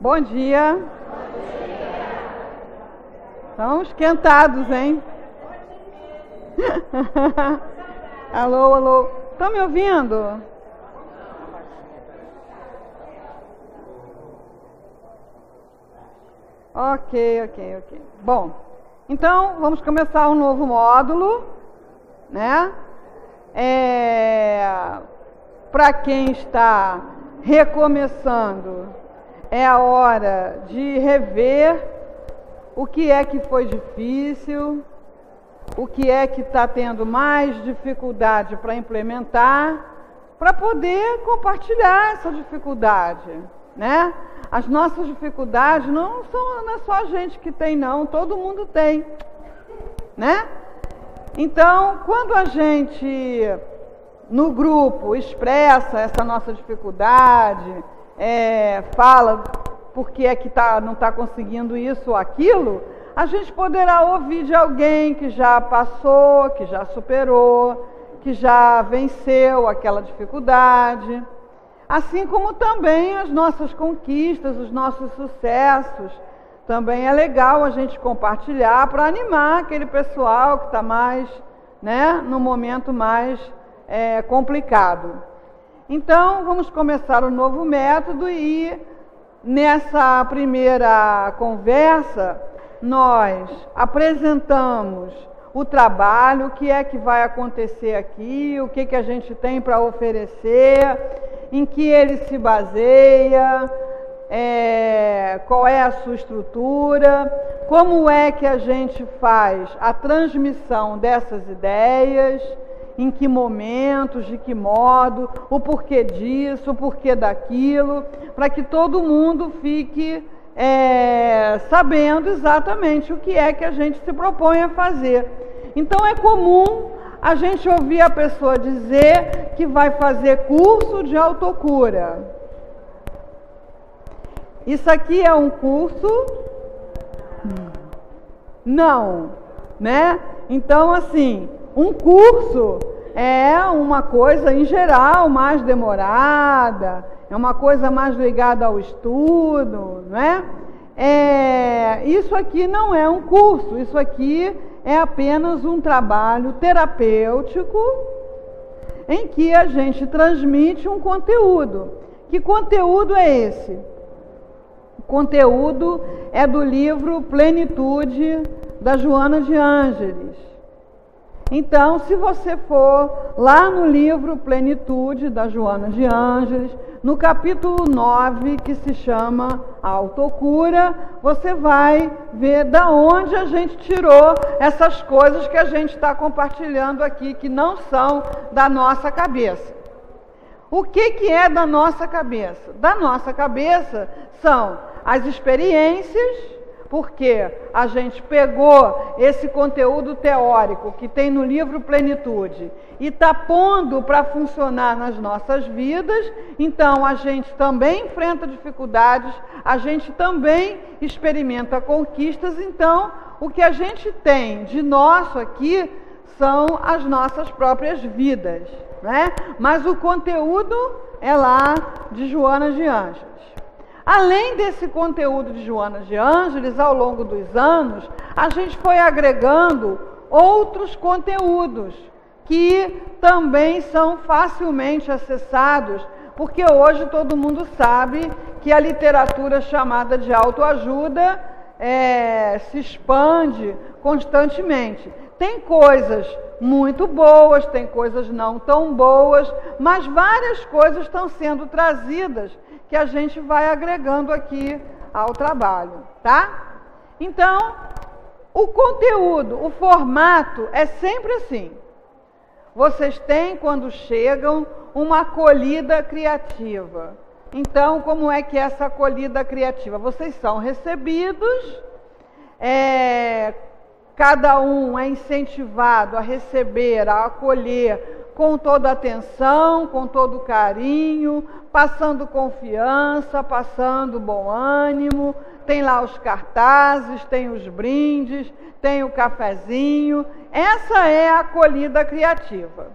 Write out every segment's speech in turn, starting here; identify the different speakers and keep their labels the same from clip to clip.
Speaker 1: Bom dia. Estão esquentados, hein? alô, alô. Estão me ouvindo? Ok, ok, ok. Bom, então vamos começar um novo módulo, né? É, Para quem está recomeçando, é a hora de rever o que é que foi difícil, o que é que está tendo mais dificuldade para implementar, para poder compartilhar essa dificuldade, né? As nossas dificuldades não são não é só a gente que tem não, todo mundo tem, né? Então, quando a gente no grupo expressa essa nossa dificuldade, é, fala por que é que tá, não está conseguindo isso ou aquilo, a gente poderá ouvir de alguém que já passou, que já superou, que já venceu aquela dificuldade. Assim como também as nossas conquistas, os nossos sucessos. Também é legal a gente compartilhar para animar aquele pessoal que está mais, né, no momento mais é, complicado. Então, vamos começar o um novo método e nessa primeira conversa nós apresentamos o trabalho, o que é que vai acontecer aqui, o que, que a gente tem para oferecer, em que ele se baseia, é, qual é a sua estrutura, como é que a gente faz a transmissão dessas ideias em que momentos, de que modo, o porquê disso, o porquê daquilo, para que todo mundo fique é, sabendo exatamente o que é que a gente se propõe a fazer. Então é comum a gente ouvir a pessoa dizer que vai fazer curso de autocura. Isso aqui é um curso? Não, né? Então, assim, um curso é uma coisa, em geral, mais demorada, é uma coisa mais ligada ao estudo, né? É, isso aqui não é um curso, isso aqui é apenas um trabalho terapêutico em que a gente transmite um conteúdo. Que conteúdo é esse? O conteúdo é do livro Plenitude da Joana de Ângeles. Então, se você for lá no livro Plenitude, da Joana de Ângeles, no capítulo 9, que se chama Autocura, você vai ver da onde a gente tirou essas coisas que a gente está compartilhando aqui, que não são da nossa cabeça. O que, que é da nossa cabeça? Da nossa cabeça são as experiências porque a gente pegou esse conteúdo teórico que tem no livro Plenitude e está pondo para funcionar nas nossas vidas, então a gente também enfrenta dificuldades, a gente também experimenta conquistas, então o que a gente tem de nosso aqui são as nossas próprias vidas, né? Mas o conteúdo é lá de Joana de Anjos. Além desse conteúdo de Joana de Ângeles, ao longo dos anos, a gente foi agregando outros conteúdos que também são facilmente acessados, porque hoje todo mundo sabe que a literatura chamada de autoajuda é, se expande constantemente. Tem coisas muito boas, tem coisas não tão boas, mas várias coisas estão sendo trazidas que a gente vai agregando aqui ao trabalho, tá? Então, o conteúdo, o formato é sempre assim. Vocês têm, quando chegam, uma acolhida criativa. Então, como é que é essa acolhida criativa? Vocês são recebidos, é, cada um é incentivado a receber, a acolher com toda atenção, com todo carinho, passando confiança, passando bom ânimo. Tem lá os cartazes, tem os brindes, tem o cafezinho. Essa é a acolhida criativa.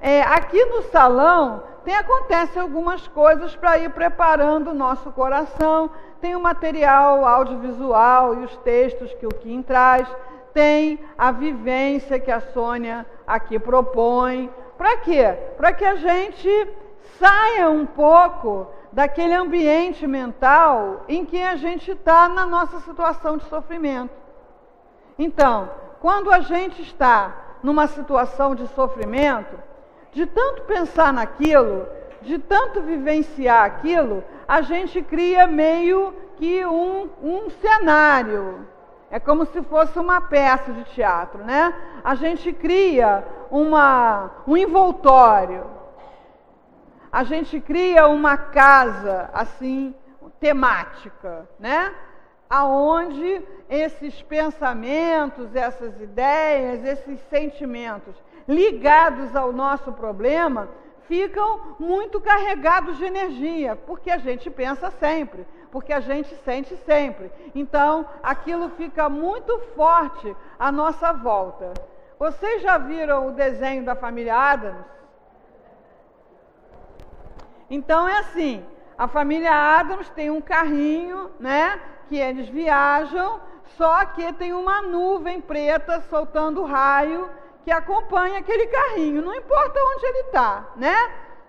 Speaker 1: é, aqui no salão tem acontece algumas coisas para ir preparando o nosso coração. Tem o material audiovisual e os textos que o Kim traz, tem a vivência que a Sônia aqui propõe. Para quê? Para que a gente saia um pouco daquele ambiente mental em que a gente está na nossa situação de sofrimento. Então, quando a gente está numa situação de sofrimento, de tanto pensar naquilo, de tanto vivenciar aquilo, a gente cria meio que um, um cenário. É como se fosse uma peça de teatro, né? A gente cria uma, um envoltório. A gente cria uma casa assim temática, né? Aonde esses pensamentos, essas ideias, esses sentimentos ligados ao nosso problema ficam muito carregados de energia, porque a gente pensa sempre, porque a gente sente sempre. Então, aquilo fica muito forte à nossa volta. Vocês já viram o desenho da família Adams? Então é assim, a família Adams tem um carrinho, né, que eles viajam, só que tem uma nuvem preta soltando raio que acompanha aquele carrinho, não importa onde ele está, né?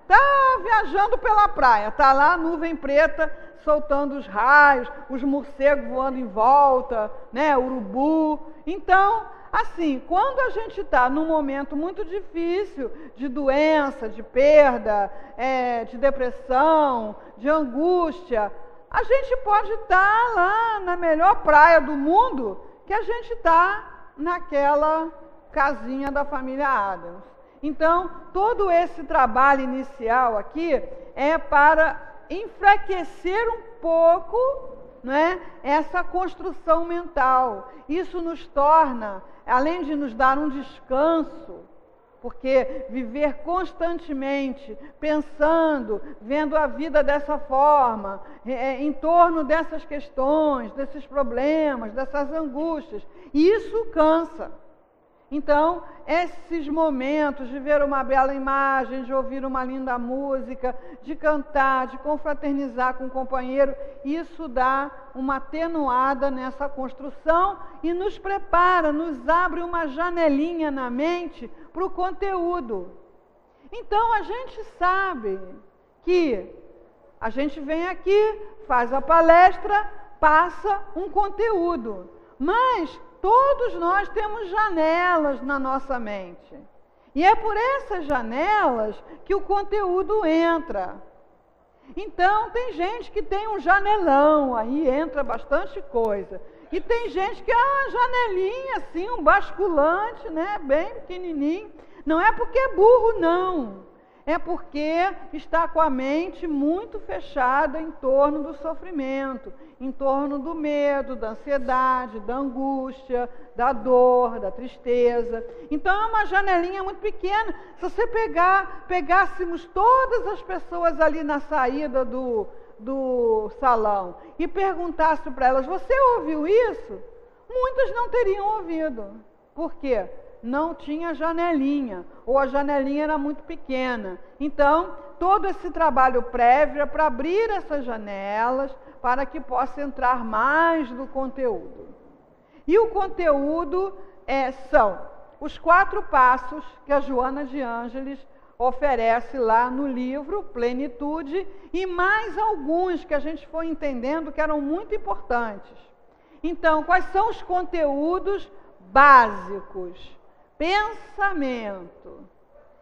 Speaker 1: Tá viajando pela praia, tá lá a nuvem preta soltando os raios, os morcegos voando em volta, né? Urubu. Então, assim, quando a gente está num momento muito difícil de doença, de perda, é, de depressão, de angústia, a gente pode estar tá lá na melhor praia do mundo que a gente está naquela casinha da família Adams. Então, todo esse trabalho inicial aqui é para enfraquecer um pouco né, essa construção mental. Isso nos torna, além de nos dar um descanso, porque viver constantemente pensando, vendo a vida dessa forma, é, em torno dessas questões, desses problemas, dessas angústias, isso cansa. Então, esses momentos de ver uma bela imagem, de ouvir uma linda música, de cantar, de confraternizar com o um companheiro, isso dá uma atenuada nessa construção e nos prepara, nos abre uma janelinha na mente para o conteúdo. Então, a gente sabe que a gente vem aqui, faz a palestra, passa um conteúdo, mas Todos nós temos janelas na nossa mente. E é por essas janelas que o conteúdo entra. Então, tem gente que tem um janelão, aí entra bastante coisa. E tem gente que é uma janelinha, assim, um basculante, né? Bem pequenininho. Não é porque é burro, não é porque está com a mente muito fechada em torno do sofrimento, em torno do medo, da ansiedade, da angústia, da dor, da tristeza. Então é uma janelinha muito pequena. Se você pegar, pegássemos todas as pessoas ali na saída do, do salão e perguntasse para elas: Você ouviu isso? Muitas não teriam ouvido. Por quê? Não tinha janelinha, ou a janelinha era muito pequena. Então, todo esse trabalho prévio é para abrir essas janelas para que possa entrar mais do conteúdo. E o conteúdo é, são os quatro passos que a Joana de Ângeles oferece lá no livro Plenitude e mais alguns que a gente foi entendendo que eram muito importantes. Então, quais são os conteúdos básicos pensamento.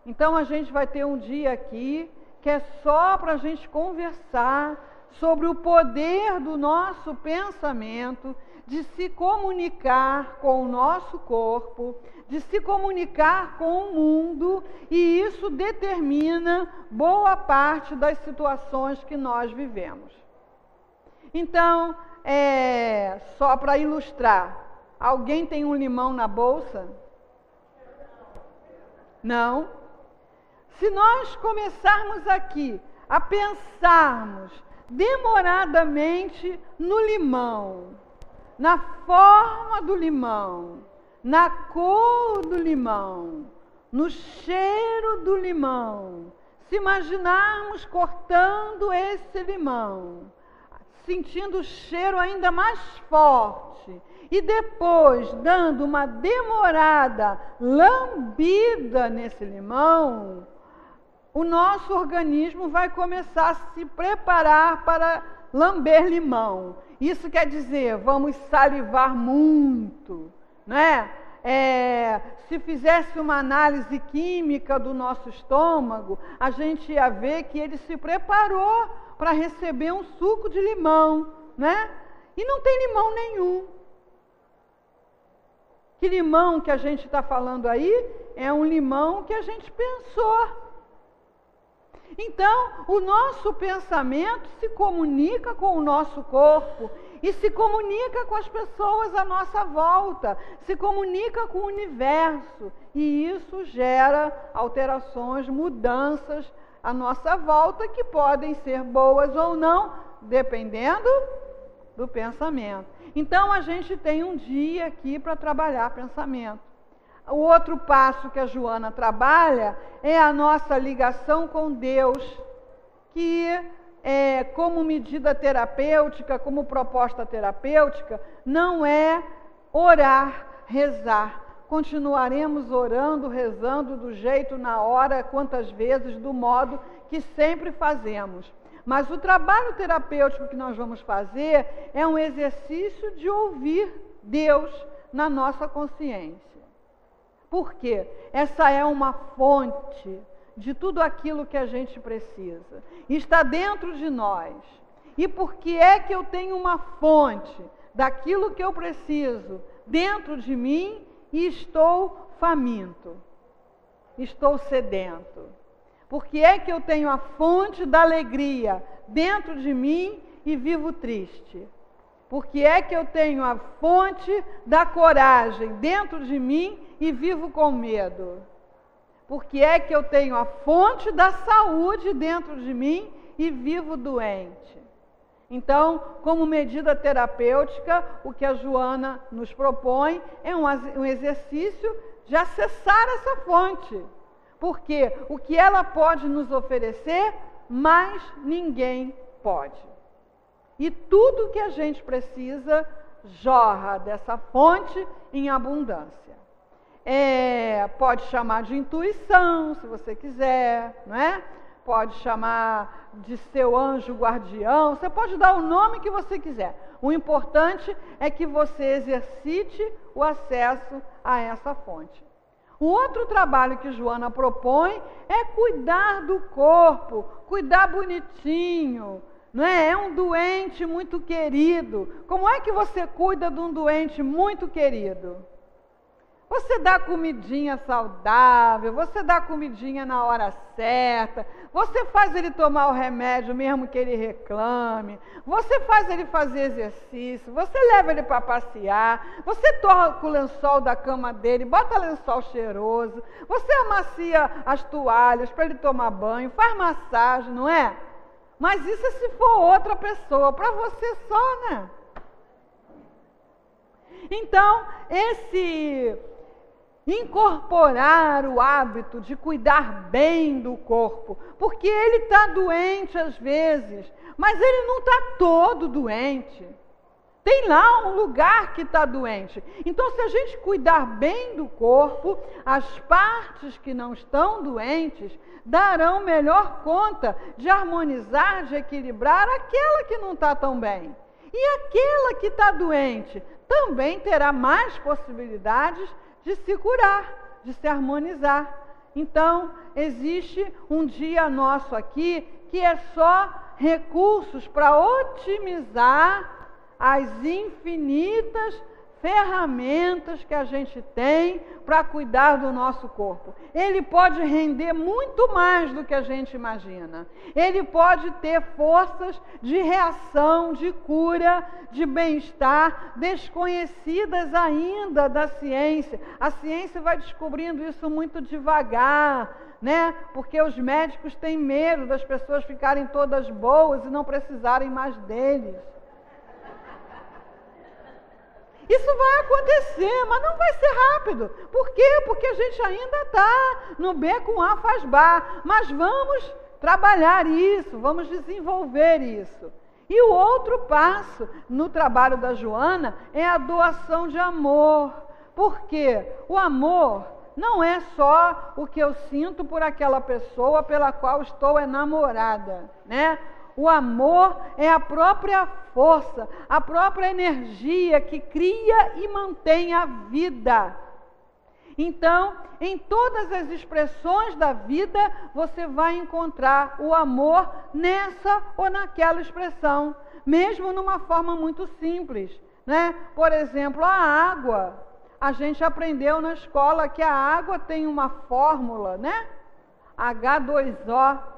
Speaker 1: Então a gente vai ter um dia aqui que é só para a gente conversar sobre o poder do nosso pensamento de se comunicar com o nosso corpo, de se comunicar com o mundo, e isso determina boa parte das situações que nós vivemos. Então, é, só para ilustrar, alguém tem um limão na bolsa? Não. Se nós começarmos aqui a pensarmos demoradamente no limão, na forma do limão, na cor do limão, no cheiro do limão, se imaginarmos cortando esse limão, sentindo o cheiro ainda mais forte, e depois dando uma demorada lambida nesse limão, o nosso organismo vai começar a se preparar para lamber limão. Isso quer dizer, vamos salivar muito, né? É, se fizesse uma análise química do nosso estômago, a gente ia ver que ele se preparou para receber um suco de limão, né? E não tem limão nenhum. Que limão que a gente está falando aí é um limão que a gente pensou. Então, o nosso pensamento se comunica com o nosso corpo e se comunica com as pessoas à nossa volta, se comunica com o universo, e isso gera alterações, mudanças à nossa volta que podem ser boas ou não, dependendo do pensamento. Então a gente tem um dia aqui para trabalhar pensamento. O outro passo que a Joana trabalha é a nossa ligação com Deus, que é, como medida terapêutica, como proposta terapêutica, não é orar, rezar. Continuaremos orando, rezando do jeito, na hora, quantas vezes, do modo que sempre fazemos. Mas o trabalho terapêutico que nós vamos fazer é um exercício de ouvir Deus na nossa consciência. Por quê? Essa é uma fonte de tudo aquilo que a gente precisa. Está dentro de nós. E por que é que eu tenho uma fonte daquilo que eu preciso dentro de mim e estou faminto? Estou sedento. Por que é que eu tenho a fonte da alegria dentro de mim e vivo triste? Porque é que eu tenho a fonte da coragem dentro de mim e vivo com medo? Porque é que eu tenho a fonte da saúde dentro de mim e vivo doente? Então, como medida terapêutica, o que a Joana nos propõe é um, exercício de acessar essa fonte. Porque o que ela pode nos oferecer, mais ninguém pode. E tudo que a gente precisa jorra dessa fonte em abundância. É, pode chamar de intuição, se você quiser, não é? Pode chamar de seu anjo guardião, você pode dar o nome que você quiser. O importante é que você exercite o acesso a essa fonte. O outro trabalho que Joana propõe é cuidar do corpo, cuidar bonitinho, não é? É um doente muito querido. Como é que você cuida de um doente muito querido? Você dá comidinha saudável, você dá comidinha na hora certa, você faz ele tomar o remédio mesmo que ele reclame, você faz ele fazer exercício, você leva ele para passear, você toca o lençol da cama dele, bota lençol cheiroso, você amacia as toalhas para ele tomar banho, faz massagem, não é? Mas isso é se for outra pessoa, para você só, né? Então, esse incorporar o hábito de cuidar bem do corpo, porque ele está doente às vezes, mas ele não está todo doente. Tem lá um lugar que está doente. Então, se a gente cuidar bem do corpo, as partes que não estão doentes darão melhor conta de harmonizar, de equilibrar aquela que não está tão bem. E aquela que está doente também terá mais possibilidades de se curar, de se harmonizar. Então, existe um dia nosso aqui que é só recursos para otimizar as infinitas ferramentas que a gente tem para cuidar do nosso corpo. Ele pode render muito mais do que a gente imagina. Ele pode ter forças de reação, de cura, de bem-estar, desconhecidas ainda da ciência. A ciência vai descobrindo isso muito devagar, né? Porque os médicos têm medo das pessoas ficarem todas boas e não precisarem mais deles. Isso vai acontecer, mas não vai ser rápido. Por quê? Porque a gente ainda está no B com A faz bar. Mas vamos trabalhar isso, vamos desenvolver isso. E o outro passo no trabalho da Joana é a doação de amor. Porque o amor não é só o que eu sinto por aquela pessoa pela qual estou enamorada, né? O amor é a própria força, a própria energia que cria e mantém a vida. Então, em todas as expressões da vida, você vai encontrar o amor nessa ou naquela expressão, mesmo numa forma muito simples. Né? Por exemplo, a água. A gente aprendeu na escola que a água tem uma fórmula, né? H2O.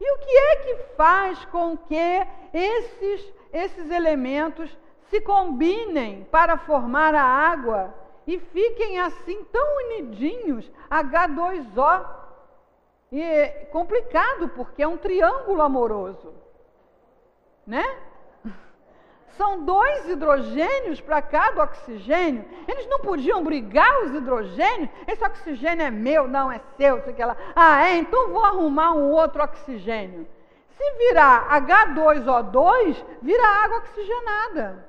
Speaker 1: E o que é que faz com que esses, esses elementos se combinem para formar a água e fiquem assim tão unidinhos, H2O? E é complicado, porque é um triângulo amoroso, né? São dois hidrogênios para cada oxigênio. Eles não podiam brigar os hidrogênios. Esse oxigênio é meu, não é seu, sei que. Ah, é? Então vou arrumar um outro oxigênio. Se virar H2O2, vira água oxigenada.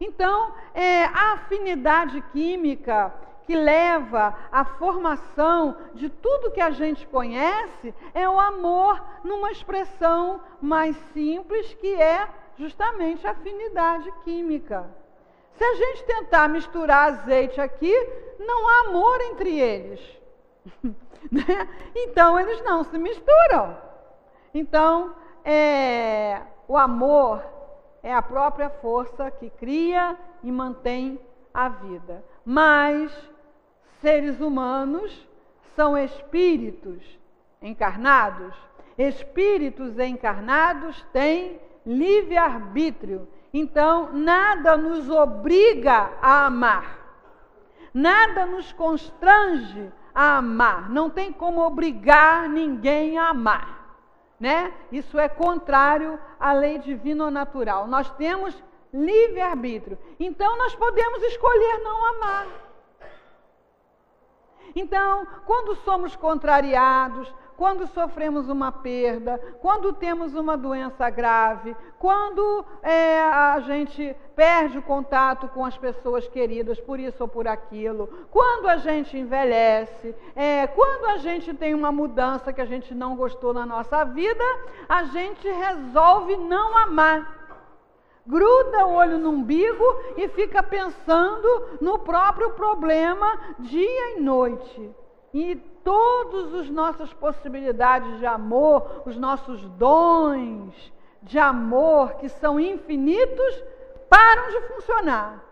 Speaker 1: Então, é, a afinidade química que leva à formação de tudo que a gente conhece é o amor numa expressão mais simples que é justamente a afinidade química. Se a gente tentar misturar azeite aqui, não há amor entre eles. Né? então eles não se misturam. Então, é, o amor é a própria força que cria e mantém a vida. Mas seres humanos são espíritos encarnados. Espíritos encarnados têm livre-arbítrio. Então, nada nos obriga a amar. Nada nos constrange a amar. Não tem como obrigar ninguém a amar. Né? Isso é contrário à lei divina natural. Nós temos livre-arbítrio. Então, nós podemos escolher não amar. Então, quando somos contrariados, quando sofremos uma perda, quando temos uma doença grave, quando é, a gente perde o contato com as pessoas queridas por isso ou por aquilo, quando a gente envelhece, é, quando a gente tem uma mudança que a gente não gostou na nossa vida, a gente resolve não amar gruda o olho no umbigo e fica pensando no próprio problema dia e noite. E todas as nossas possibilidades de amor, os nossos dons de amor, que são infinitos, param de funcionar.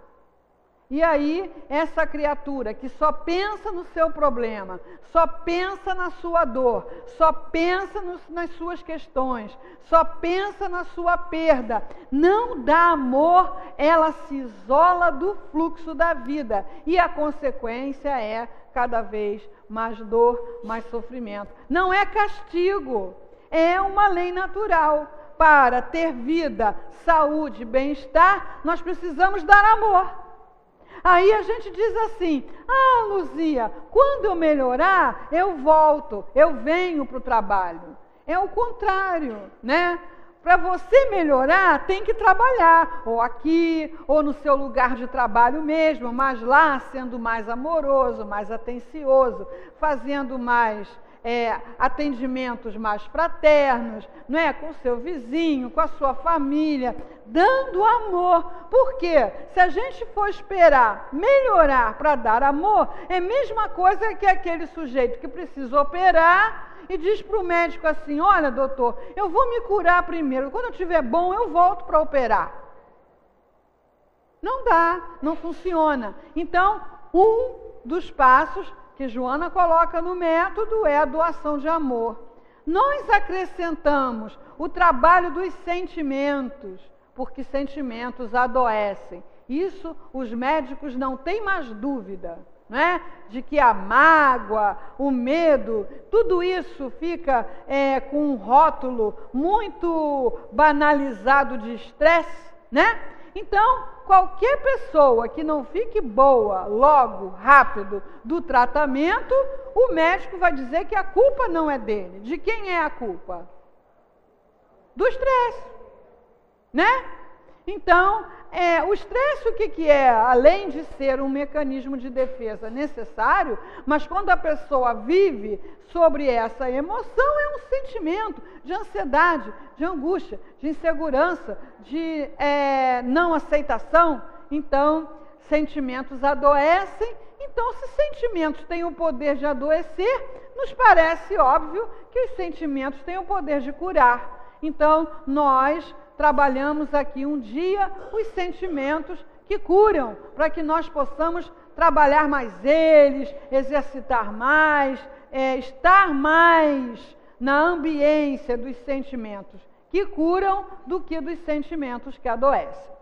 Speaker 1: E aí, essa criatura que só pensa no seu problema, só pensa na sua dor, só pensa nos, nas suas questões, só pensa na sua perda, não dá amor, ela se isola do fluxo da vida. E a consequência é cada vez mais dor, mais sofrimento. Não é castigo, é uma lei natural. Para ter vida, saúde, bem-estar, nós precisamos dar amor. Aí a gente diz assim: ah, Luzia, quando eu melhorar, eu volto, eu venho para o trabalho. É o contrário, né? Para você melhorar, tem que trabalhar, ou aqui, ou no seu lugar de trabalho mesmo, mas lá sendo mais amoroso, mais atencioso, fazendo mais é, atendimentos mais fraternos, não é? com o seu vizinho, com a sua família, dando amor. Por quê? Se a gente for esperar melhorar para dar amor, é a mesma coisa que aquele sujeito que precisa operar e diz para o médico assim: Olha, doutor, eu vou me curar primeiro, quando eu estiver bom, eu volto para operar. Não dá, não funciona. Então, um dos passos que Joana coloca no método é a doação de amor. Nós acrescentamos o trabalho dos sentimentos, porque sentimentos adoecem. Isso os médicos não têm mais dúvida, não é? De que a mágoa, o medo, tudo isso fica é, com um rótulo muito banalizado de estresse, né? Então, qualquer pessoa que não fique boa logo, rápido do tratamento, o médico vai dizer que a culpa não é dele. De quem é a culpa? Do estresse, né? Então, é, o estresse, o que, que é? Além de ser um mecanismo de defesa necessário, mas quando a pessoa vive sobre essa emoção, é um sentimento de ansiedade, de angústia, de insegurança, de é, não aceitação. Então, sentimentos adoecem. Então, se sentimentos têm o poder de adoecer, nos parece óbvio que os sentimentos têm o poder de curar. Então, nós trabalhamos aqui um dia os sentimentos que curam, para que nós possamos trabalhar mais eles, exercitar mais, é, estar mais na ambiência dos sentimentos que curam do que dos sentimentos que adoecem.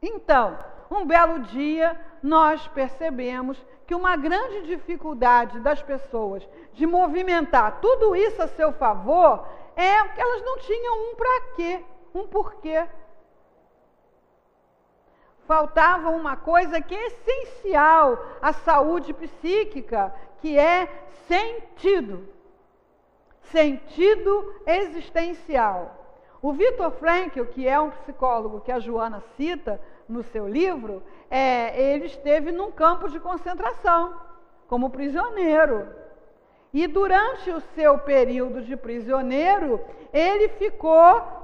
Speaker 1: Então, um belo dia, nós percebemos que uma grande dificuldade das pessoas de movimentar tudo isso a seu favor é que elas não tinham um para quê um porquê. Faltava uma coisa que é essencial à saúde psíquica, que é sentido. Sentido existencial. O Victor Frankl, que é um psicólogo que a Joana cita no seu livro, é, ele esteve num campo de concentração como prisioneiro. E durante o seu período de prisioneiro, ele ficou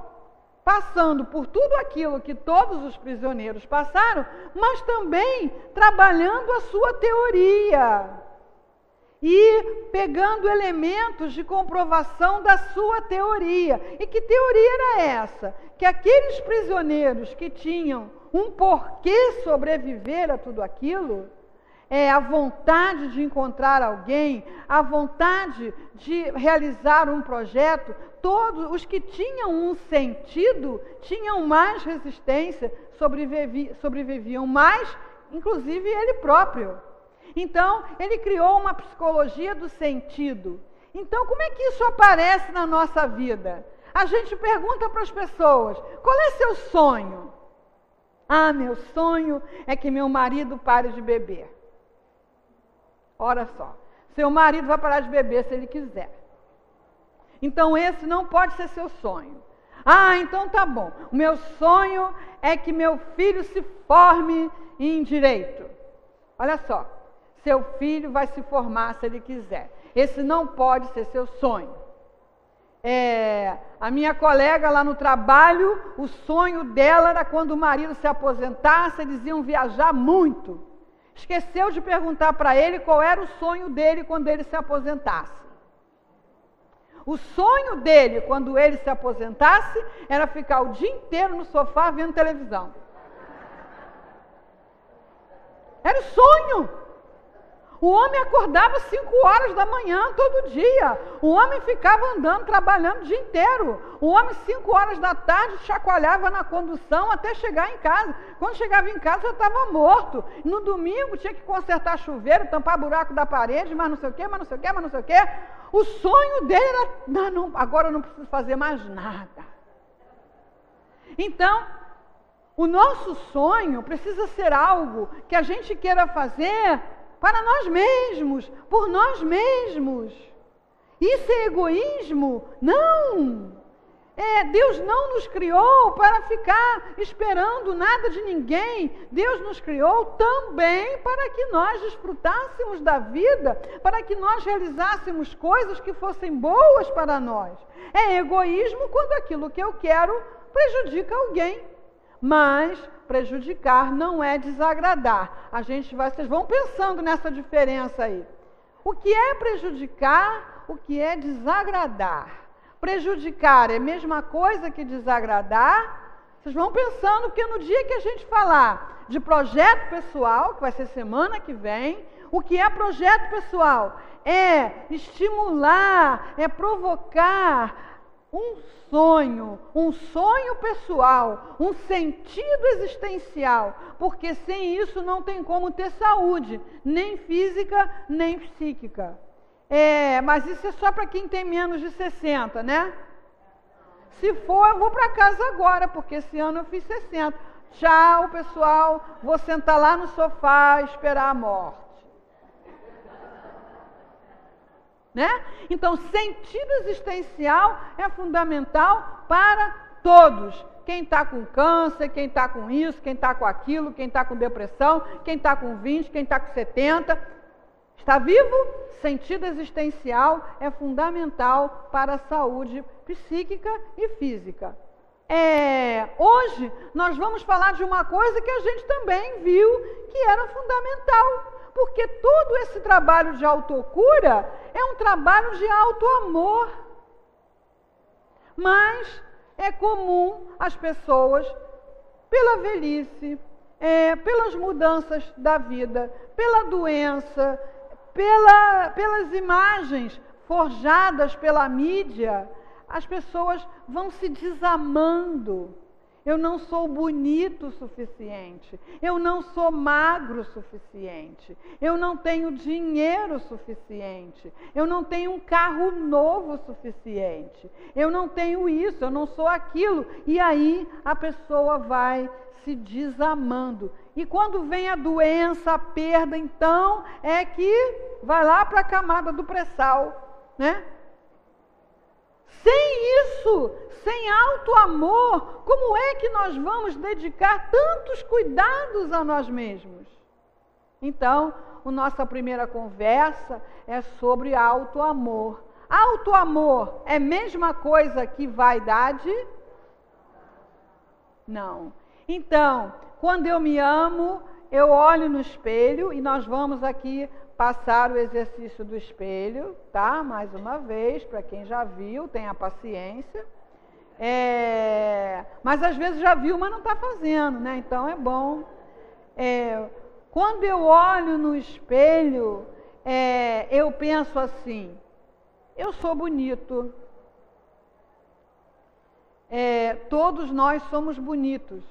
Speaker 1: passando por tudo aquilo que todos os prisioneiros passaram, mas também trabalhando a sua teoria e pegando elementos de comprovação da sua teoria. E que teoria era essa? Que aqueles prisioneiros que tinham um porquê sobreviver a tudo aquilo, é, a vontade de encontrar alguém, a vontade de realizar um projeto, todos os que tinham um sentido tinham mais resistência, sobrevivi, sobreviviam mais, inclusive ele próprio. Então, ele criou uma psicologia do sentido. Então, como é que isso aparece na nossa vida? A gente pergunta para as pessoas: qual é seu sonho? Ah, meu sonho é que meu marido pare de beber. Ora só, seu marido vai parar de beber se ele quiser. Então esse não pode ser seu sonho. Ah, então tá bom. O meu sonho é que meu filho se forme em direito. Olha só, seu filho vai se formar se ele quiser. Esse não pode ser seu sonho. É, a minha colega lá no trabalho, o sonho dela era quando o marido se aposentasse, eles iam viajar muito esqueceu de perguntar para ele qual era o sonho dele quando ele se aposentasse. O sonho dele, quando ele se aposentasse, era ficar o dia inteiro no sofá vendo televisão. Era o sonho. O homem acordava 5 horas da manhã todo dia. O homem ficava andando, trabalhando o dia inteiro. O homem, 5 horas da tarde, chacoalhava na condução até chegar em casa. Quando chegava em casa, já estava morto. No domingo, tinha que consertar chuveiro, tampar buraco da parede, mas não sei o quê, mas não sei o quê, mas não sei o quê. O sonho dele era: não, não, agora eu não preciso fazer mais nada. Então, o nosso sonho precisa ser algo que a gente queira fazer para nós mesmos, por nós mesmos. Isso é egoísmo? Não! É, Deus não nos criou para ficar esperando nada de ninguém. Deus nos criou também para que nós desfrutássemos da vida, para que nós realizássemos coisas que fossem boas para nós. É egoísmo quando aquilo que eu quero prejudica alguém. Mas prejudicar não é desagradar. A gente vai, vocês vão pensando nessa diferença aí. O que é prejudicar, o que é desagradar? Prejudicar é a mesma coisa que desagradar? Vocês vão pensando que no dia que a gente falar de projeto pessoal, que vai ser semana que vem, o que é projeto pessoal? É estimular, é provocar um sonho, um sonho pessoal, um sentido existencial, porque sem isso não tem como ter saúde, nem física, nem psíquica. É, mas isso é só para quem tem menos de 60, né? Se for, eu vou para casa agora, porque esse ano eu fiz 60. Tchau, pessoal. Vou sentar lá no sofá e esperar a morte. Né? Então, sentido existencial é fundamental para todos. Quem está com câncer, quem está com isso, quem está com aquilo, quem está com depressão, quem está com 20, quem está com 70. Está vivo? Sentido existencial é fundamental para a saúde psíquica e física. É, hoje nós vamos falar de uma coisa que a gente também viu que era fundamental, porque todo esse trabalho de autocura é um trabalho de auto-amor. Mas é comum as pessoas, pela velhice, é, pelas mudanças da vida, pela doença, pela, pelas imagens forjadas pela mídia, as pessoas vão se desamando. Eu não sou bonito o suficiente. Eu não sou magro o suficiente. Eu não tenho dinheiro o suficiente. Eu não tenho um carro novo o suficiente. Eu não tenho isso, eu não sou aquilo. E aí a pessoa vai se desamando. E quando vem a doença, a perda, então é que vai lá para a camada do pré-sal, né? Sem isso, sem alto amor, como é que nós vamos dedicar tantos cuidados a nós mesmos? Então, a nossa primeira conversa é sobre alto amor. Alto amor é a mesma coisa que vaidade? Não. Então, quando eu me amo, eu olho no espelho e nós vamos aqui passar o exercício do espelho, tá? Mais uma vez, para quem já viu, tenha paciência. É, mas às vezes já viu, mas não está fazendo, né? Então é bom. É, quando eu olho no espelho, é, eu penso assim: eu sou bonito. É, todos nós somos bonitos,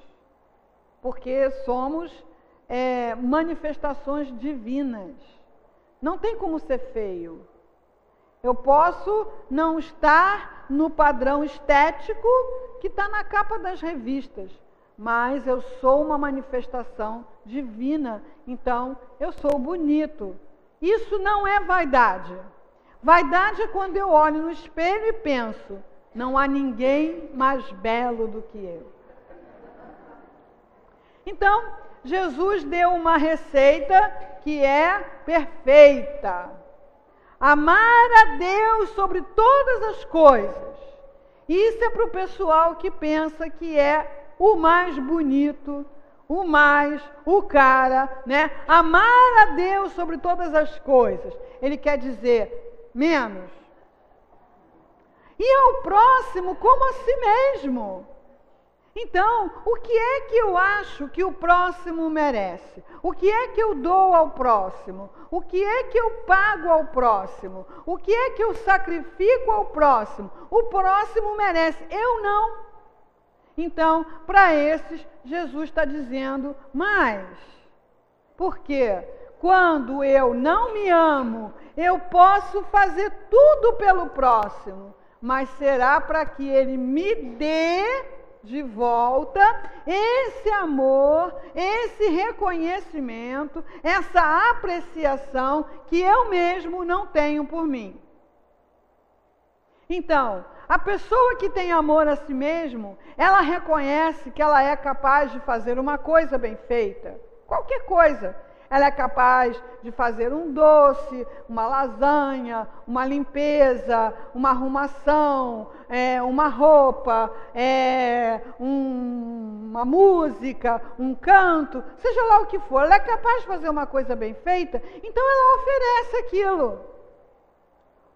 Speaker 1: porque somos é, manifestações divinas. Não tem como ser feio. Eu posso não estar no padrão estético que está na capa das revistas, mas eu sou uma manifestação divina, então eu sou bonito. Isso não é vaidade. Vaidade é quando eu olho no espelho e penso: não há ninguém mais belo do que eu. Então, Jesus deu uma receita que é perfeita. Amar a Deus sobre todas as coisas. Isso é para o pessoal que pensa que é o mais bonito, o mais, o cara, né? Amar a Deus sobre todas as coisas. Ele quer dizer menos. E ao próximo como a si mesmo. Então, o que é que eu acho que o próximo merece? O que é que eu dou ao próximo? O que é que eu pago ao próximo? O que é que eu sacrifico ao próximo? O próximo merece, eu não. Então, para esses, Jesus está dizendo mais. Porque quando eu não me amo, eu posso fazer tudo pelo próximo, mas será para que ele me dê de volta esse amor, esse reconhecimento, essa apreciação que eu mesmo não tenho por mim. Então, a pessoa que tem amor a si mesmo, ela reconhece que ela é capaz de fazer uma coisa bem feita, qualquer coisa. Ela é capaz de fazer um doce, uma lasanha, uma limpeza, uma arrumação, é, uma roupa, é, um, uma música, um canto, seja lá o que for. Ela é capaz de fazer uma coisa bem feita, então ela oferece aquilo.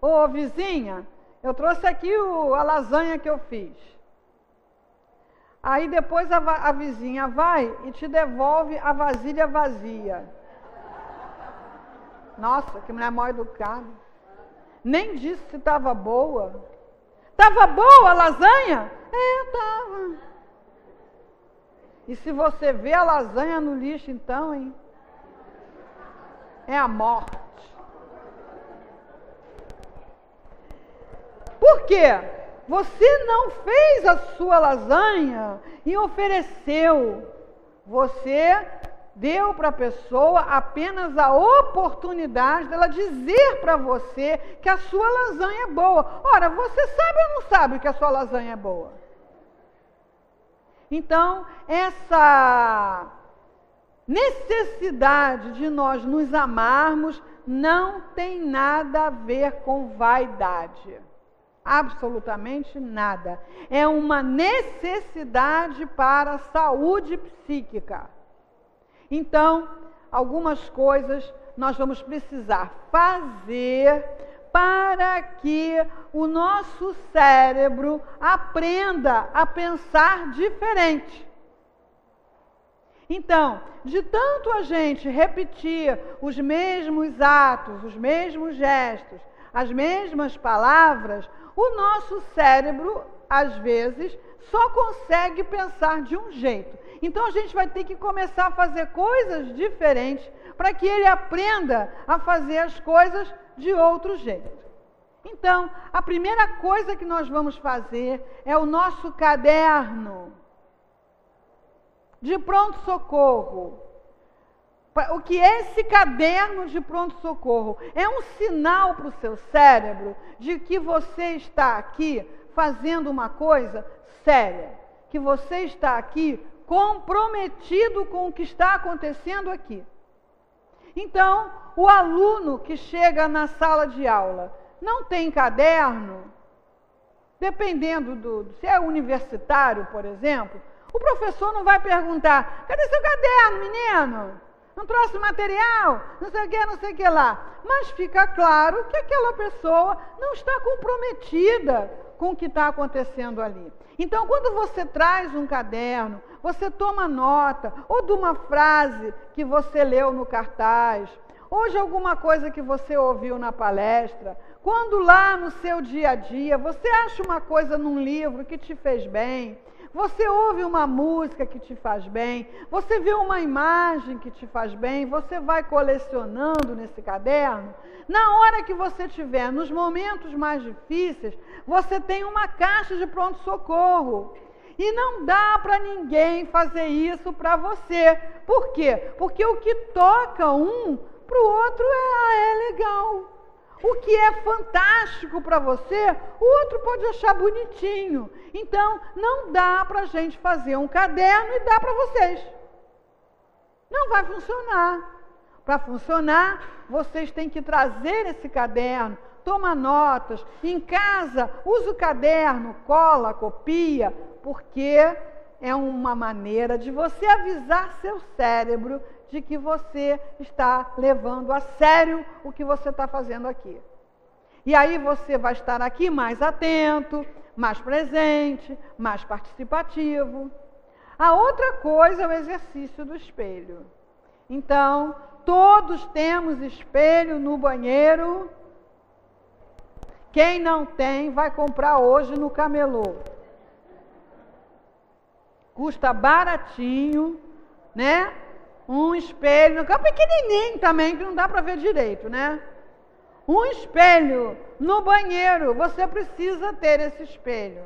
Speaker 1: Ô vizinha, eu trouxe aqui o, a lasanha que eu fiz. Aí depois a, a vizinha vai e te devolve a vasilha vazia. Nossa, que mulher mal educada. Nem disse se estava boa. Estava boa a lasanha? É, estava. E se você vê a lasanha no lixo, então, hein? É a morte. Por quê? Você não fez a sua lasanha e ofereceu Você deu para a pessoa apenas a oportunidade dela dizer para você que a sua lasanha é boa. Ora, você sabe ou não sabe que a sua lasanha é boa? Então, essa necessidade de nós nos amarmos não tem nada a ver com vaidade. Absolutamente nada. É uma necessidade para a saúde psíquica. Então, algumas coisas nós vamos precisar fazer para que o nosso cérebro aprenda a pensar diferente. Então, de tanto a gente repetir os mesmos atos, os mesmos gestos, as mesmas palavras, o nosso cérebro, às vezes, só consegue pensar de um jeito. Então a gente vai ter que começar a fazer coisas diferentes para que ele aprenda a fazer as coisas de outro jeito. Então, a primeira coisa que nós vamos fazer é o nosso caderno de pronto-socorro. O que é esse caderno de pronto-socorro? É um sinal para o seu cérebro de que você está aqui fazendo uma coisa séria, que você está aqui comprometido com o que está acontecendo aqui. Então, o aluno que chega na sala de aula não tem caderno, dependendo do. Se é universitário, por exemplo, o professor não vai perguntar: cadê seu caderno, menino? Não trouxe material? Não sei o que, não sei o que lá. Mas fica claro que aquela pessoa não está comprometida com o que está acontecendo ali. Então, quando você traz um caderno, você toma nota, ou de uma frase que você leu no cartaz, ou de alguma coisa que você ouviu na palestra, quando lá no seu dia a dia você acha uma coisa num livro que te fez bem, você ouve uma música que te faz bem, você vê uma imagem que te faz bem, você vai colecionando nesse caderno. Na hora que você tiver, nos momentos mais difíceis, você tem uma caixa de pronto-socorro. E não dá para ninguém fazer isso para você. Por quê? Porque o que toca um, para o outro é, ah, é legal. O que é fantástico para você, o outro pode achar bonitinho. Então, não dá para a gente fazer um caderno e dar para vocês. Não vai funcionar. Para funcionar, vocês têm que trazer esse caderno, toma notas. Em casa, usa o caderno, cola, copia, porque é uma maneira de você avisar seu cérebro de que você está levando a sério o que você está fazendo aqui. E aí você vai estar aqui mais atento, mais presente, mais participativo. A outra coisa é o exercício do espelho. Então, todos temos espelho no banheiro. Quem não tem, vai comprar hoje no camelô. Custa baratinho, né? um espelho, que é pequenininho também, que não dá para ver direito, né? Um espelho no banheiro, você precisa ter esse espelho.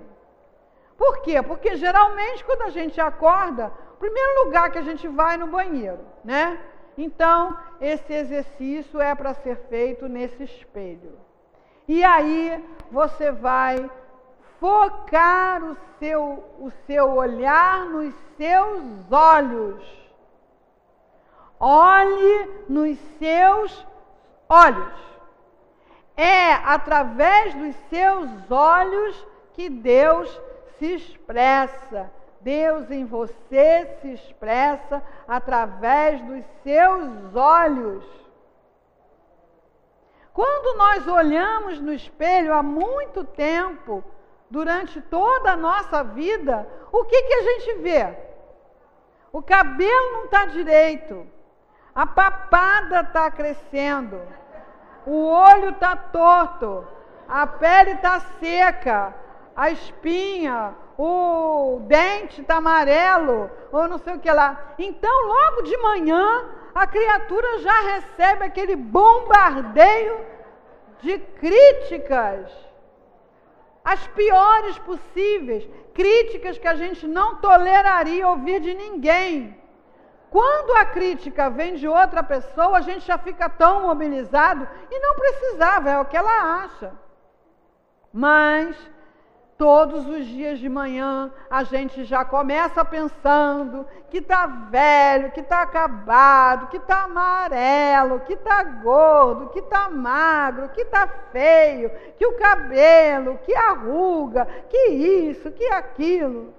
Speaker 1: Por quê? Porque geralmente quando a gente acorda, o primeiro lugar que a gente vai é no banheiro, né? Então, esse exercício é para ser feito nesse espelho. E aí você vai focar o seu, o seu olhar nos seus olhos olhe nos seus olhos. É através dos seus olhos que Deus se expressa. Deus em você se expressa através dos seus olhos. Quando nós olhamos no espelho há muito tempo, durante toda a nossa vida, o que, que a gente vê? O cabelo não está direito, a papada está crescendo. O olho está torto. A pele está seca. A espinha, o dente está amarelo, ou não sei o que lá. Então, logo de manhã, a criatura já recebe aquele bombardeio de críticas, as piores possíveis, críticas que a gente não toleraria ouvir de ninguém. Quando a crítica vem de outra pessoa, a gente já fica tão mobilizado e não precisava, é o que ela acha. Mas todos os dias de manhã a gente já começa pensando que está velho, que está acabado, que está amarelo, que está gordo, que está magro, que está feio, que o cabelo, que a ruga, que isso, que aquilo.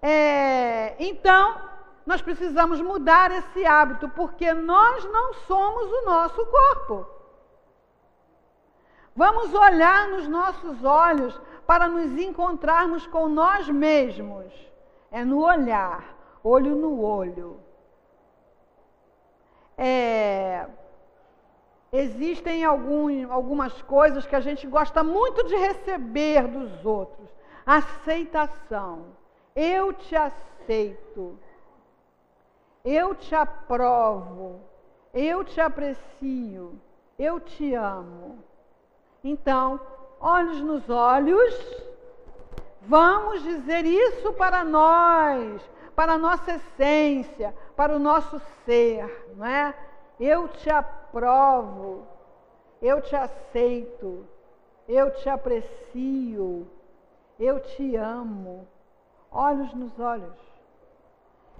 Speaker 1: É, então, nós precisamos mudar esse hábito, porque nós não somos o nosso corpo. Vamos olhar nos nossos olhos para nos encontrarmos com nós mesmos. É no olhar, olho no olho. É, existem algum, algumas coisas que a gente gosta muito de receber dos outros. Aceitação. Eu te aceito. Eu te aprovo. Eu te aprecio. Eu te amo. Então, olhos nos olhos, vamos dizer isso para nós, para a nossa essência, para o nosso ser, não é? Eu te aprovo, eu te aceito, eu te aprecio, eu te amo olhos nos olhos.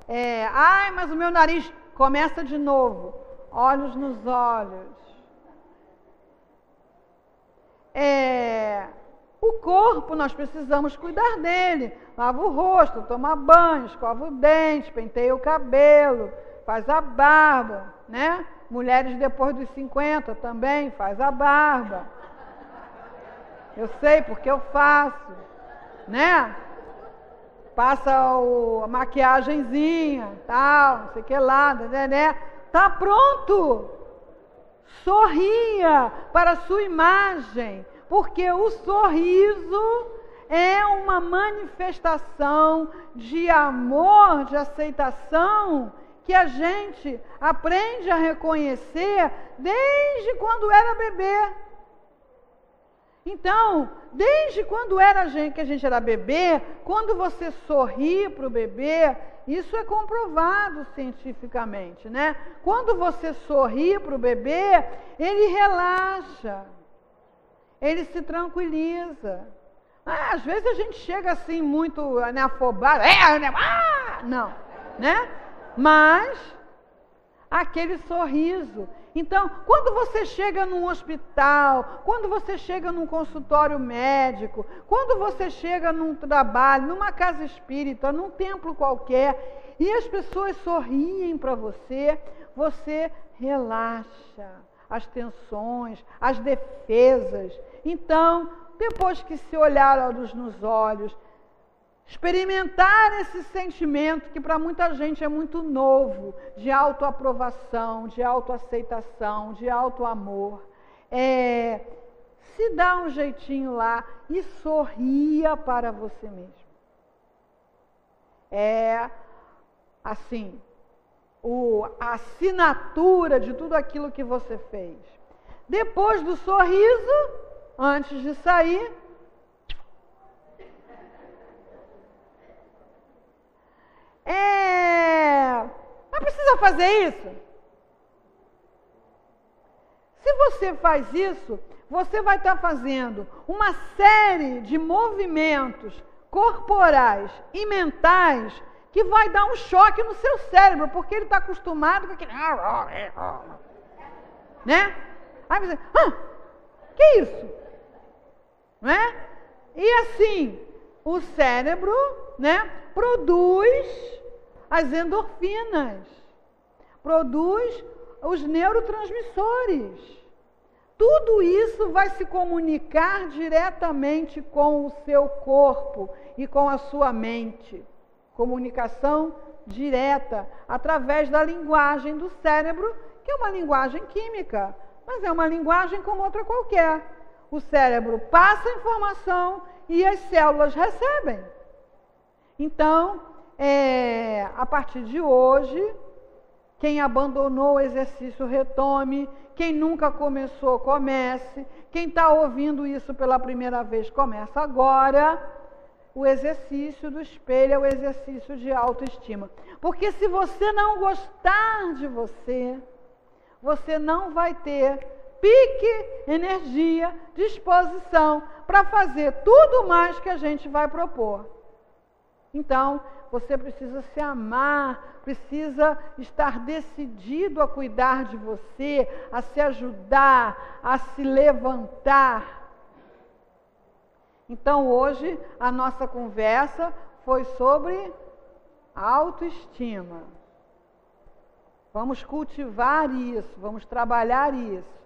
Speaker 1: É, ai, mas o meu nariz começa de novo. Olhos nos olhos. É, o corpo, nós precisamos cuidar dele. Lava o rosto, toma banho, escova o dente, penteia o cabelo, faz a barba, né? Mulheres depois dos 50 também faz a barba. Eu sei porque eu faço, né? passa o, a maquiagemzinha, tal, não sei o que lá, né, né? Tá pronto. Sorria para a sua imagem, porque o sorriso é uma manifestação de amor, de aceitação que a gente aprende a reconhecer desde quando era bebê. Então, desde quando era gente, que a gente era bebê, quando você sorri para o bebê, isso é comprovado cientificamente, né? Quando você sorri para o bebê, ele relaxa, ele se tranquiliza. Ah, às vezes a gente chega assim muito né, afobado, é, né, ah, não, né? Mas aquele sorriso, então, quando você chega num hospital, quando você chega num consultório médico, quando você chega num trabalho, numa casa espírita, num templo qualquer, e as pessoas sorriem para você, você relaxa as tensões, as defesas. Então, depois que se olhar olhos nos olhos, experimentar esse sentimento que para muita gente é muito novo, de autoaprovação, de autoaceitação, de autoamor. É, se dá um jeitinho lá e sorria para você mesmo. É assim, o, a assinatura de tudo aquilo que você fez. Depois do sorriso, antes de sair, É, mas precisa fazer isso? Se você faz isso, você vai estar fazendo uma série de movimentos corporais e mentais que vai dar um choque no seu cérebro, porque ele está acostumado com aquele. Né? Aí você, ah, que isso? Não é? E assim, o cérebro, né, produz as endorfinas, produz os neurotransmissores. Tudo isso vai se comunicar diretamente com o seu corpo e com a sua mente. Comunicação direta através da linguagem do cérebro, que é uma linguagem química, mas é uma linguagem como outra qualquer. O cérebro passa a informação e as células recebem. Então, é, a partir de hoje, quem abandonou o exercício retome, quem nunca começou, comece. Quem está ouvindo isso pela primeira vez, começa agora. o exercício do espelho é o exercício de autoestima. Porque se você não gostar de você, você não vai ter pique, energia, disposição para fazer tudo mais que a gente vai propor. Então, você precisa se amar, precisa estar decidido a cuidar de você, a se ajudar, a se levantar. Então, hoje, a nossa conversa foi sobre autoestima. Vamos cultivar isso, vamos trabalhar isso.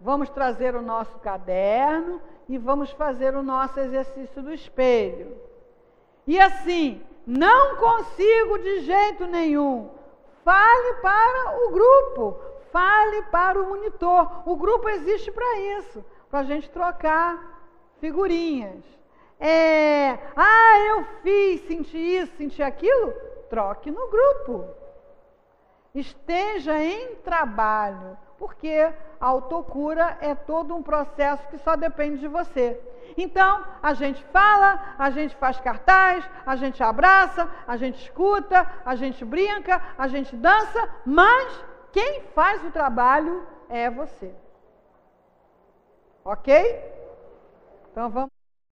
Speaker 1: Vamos trazer o nosso caderno e vamos fazer o nosso exercício do espelho. E assim, não consigo de jeito nenhum. Fale para o grupo, fale para o monitor. O grupo existe para isso, para a gente trocar figurinhas. É, ah, eu fiz, senti isso, senti aquilo. Troque no grupo. Esteja em trabalho, porque a autocura é todo um processo que só depende de você. Então, a gente fala, a gente faz cartaz, a gente abraça, a gente escuta, a gente brinca, a gente dança, mas quem faz o trabalho é você. Ok? Então vamos.